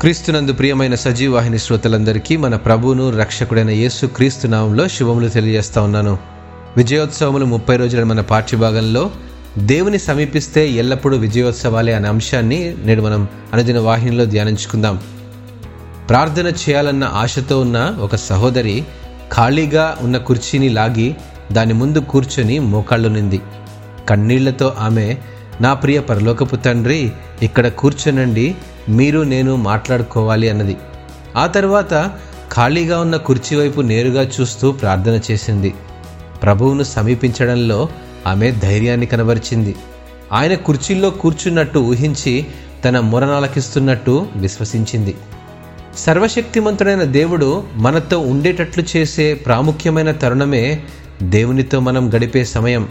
క్రీస్తునందు ప్రియమైన సజీవాహిని శ్రోతలందరికీ మన ప్రభువును రక్షకుడైన యేసు క్రీస్తు నామంలో శుభములు తెలియజేస్తా ఉన్నాను. విజయోత్సవములు ముప్పై రోజుల మన పాఠ్యభాగంలో దేవుని సమీపిస్తే ఎల్లప్పుడూ విజయోత్సవాలే అనే అంశాన్ని నేడు మనం అనుదిన వాహినిలో ధ్యానించుకుందాం. ప్రార్థన చేయాలన్న ఆశతో ఉన్న ఒక సహోదరి ఖాళీగా ఉన్న కుర్చీని లాగి దాని ముందు కూర్చొని మోకాళ్ళునింది కన్నీళ్ళతో ఆమె నా ప్రియ పరలోకపు తండ్రి ఇక్కడ కూర్చొనండి మీరు నేను మాట్లాడుకోవాలి అన్నది. ఆ తర్వాత ఖాళీగా ఉన్న కుర్చీ వైపు నేరుగా చూస్తూ ప్రార్థన చేసింది. ప్రభువును సమీపించడంలో ఆమె ధైర్యాన్ని కనబరిచింది. ఆయన కుర్చీల్లో కూర్చున్నట్టు ఊహించి తన మొరనాలకిస్తున్నట్టు విశ్వసించింది. సర్వశక్తిమంతుడైన దేవుడు మనతో ఉండేటట్లు చేసే ప్రాముఖ్యమైన తరుణమే దేవునితో మనం గడిపే సమయం.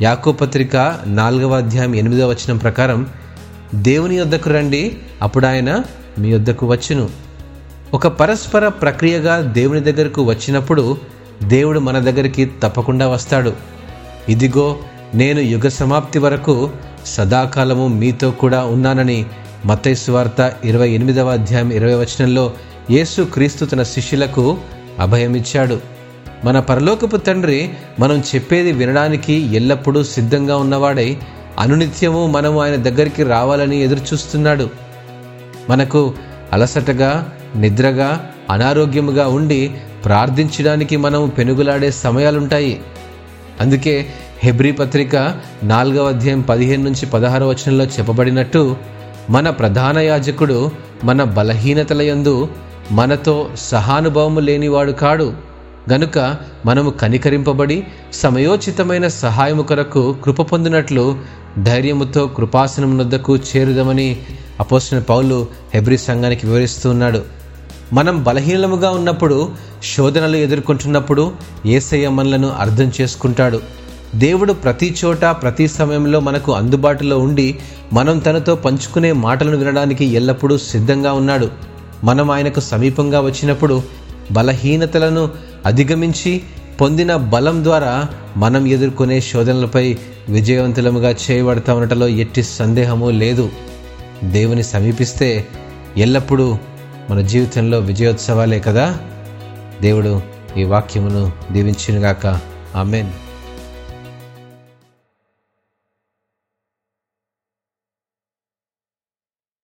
యాకోపత్రిక నాలుగవ అధ్యాయం ఎనిమిదవ వచనం ప్రకారం దేవుని యొద్దకు రండి అప్పుడు ఆయన మీ యొద్దకు వచ్చును. ఒక పరస్పర ప్రక్రియగా దేవుని దగ్గరకు వచ్చినప్పుడు దేవుడు మన దగ్గరికి తప్పకుండా వస్తాడు. ఇదిగో నేను యుగ సమాప్తి వరకు సదాకాలము మీతో కూడా ఉన్నానని మత్తైసు వార్త ఇరవై ఎనిమిదవ అధ్యాయం ఇరవై వచనంలో యేసు క్రీస్తు తన శిష్యులకు అభయమిచ్చాడు. మన పరలోకపు తండ్రి మనం చెప్పేది వినడానికి ఎల్లప్పుడూ సిద్ధంగా ఉన్నవాడై అనునిత్యము మనం ఆయన దగ్గరికి రావాలని ఎదురుచూస్తున్నాడు. మనకు అలసటగా నిద్రగా అనారోగ్యముగా ఉండి ప్రార్థించడానికి మనం పెనుగులాడే సమయాలుంటాయి. అందుకే హెబ్రి పత్రిక నాలుగవ అధ్యాయం పదిహేను నుంచి పదహారు వచనంలో చెప్పబడినట్టు మన ప్రధాన యాజకుడు మన బలహీనతల యందు మనతో సహానుభవము లేనివాడు కాడు. గనుక మనము కనికరింపబడి సమయోచితమైన సహాయము కొరకు కృప పొందినట్లు ధైర్యముతో కృపాసనం నొద్దకు చేరుదామని అపోసిన పౌలు హెబ్రి సంఘానికి వివరిస్తూ ఉన్నాడు. మనం బలహీనముగా ఉన్నప్పుడు శోధనలు ఎదుర్కొంటున్నప్పుడు ఏసయ్య మనలను అర్థం చేసుకుంటాడు. దేవుడు ప్రతి చోట ప్రతి సమయంలో మనకు అందుబాటులో ఉండి మనం తనతో పంచుకునే మాటలను వినడానికి ఎల్లప్పుడూ సిద్ధంగా ఉన్నాడు. మనం ఆయనకు సమీపంగా వచ్చినప్పుడు బలహీనతలను అధిగమించి పొందిన బలం ద్వారా మనం ఎదుర్కొనే శోధనలపై విజయవంతులముగా చేయబడతా ఉండటంలో ఎట్టి సందేహము లేదు. దేవుని సమీపిస్తే ఎల్లప్పుడూ మన జీవితంలో విజయోత్సవాలే కదా. దేవుడు ఈ వాక్యమును దీవించినగాక. ఆమెన్.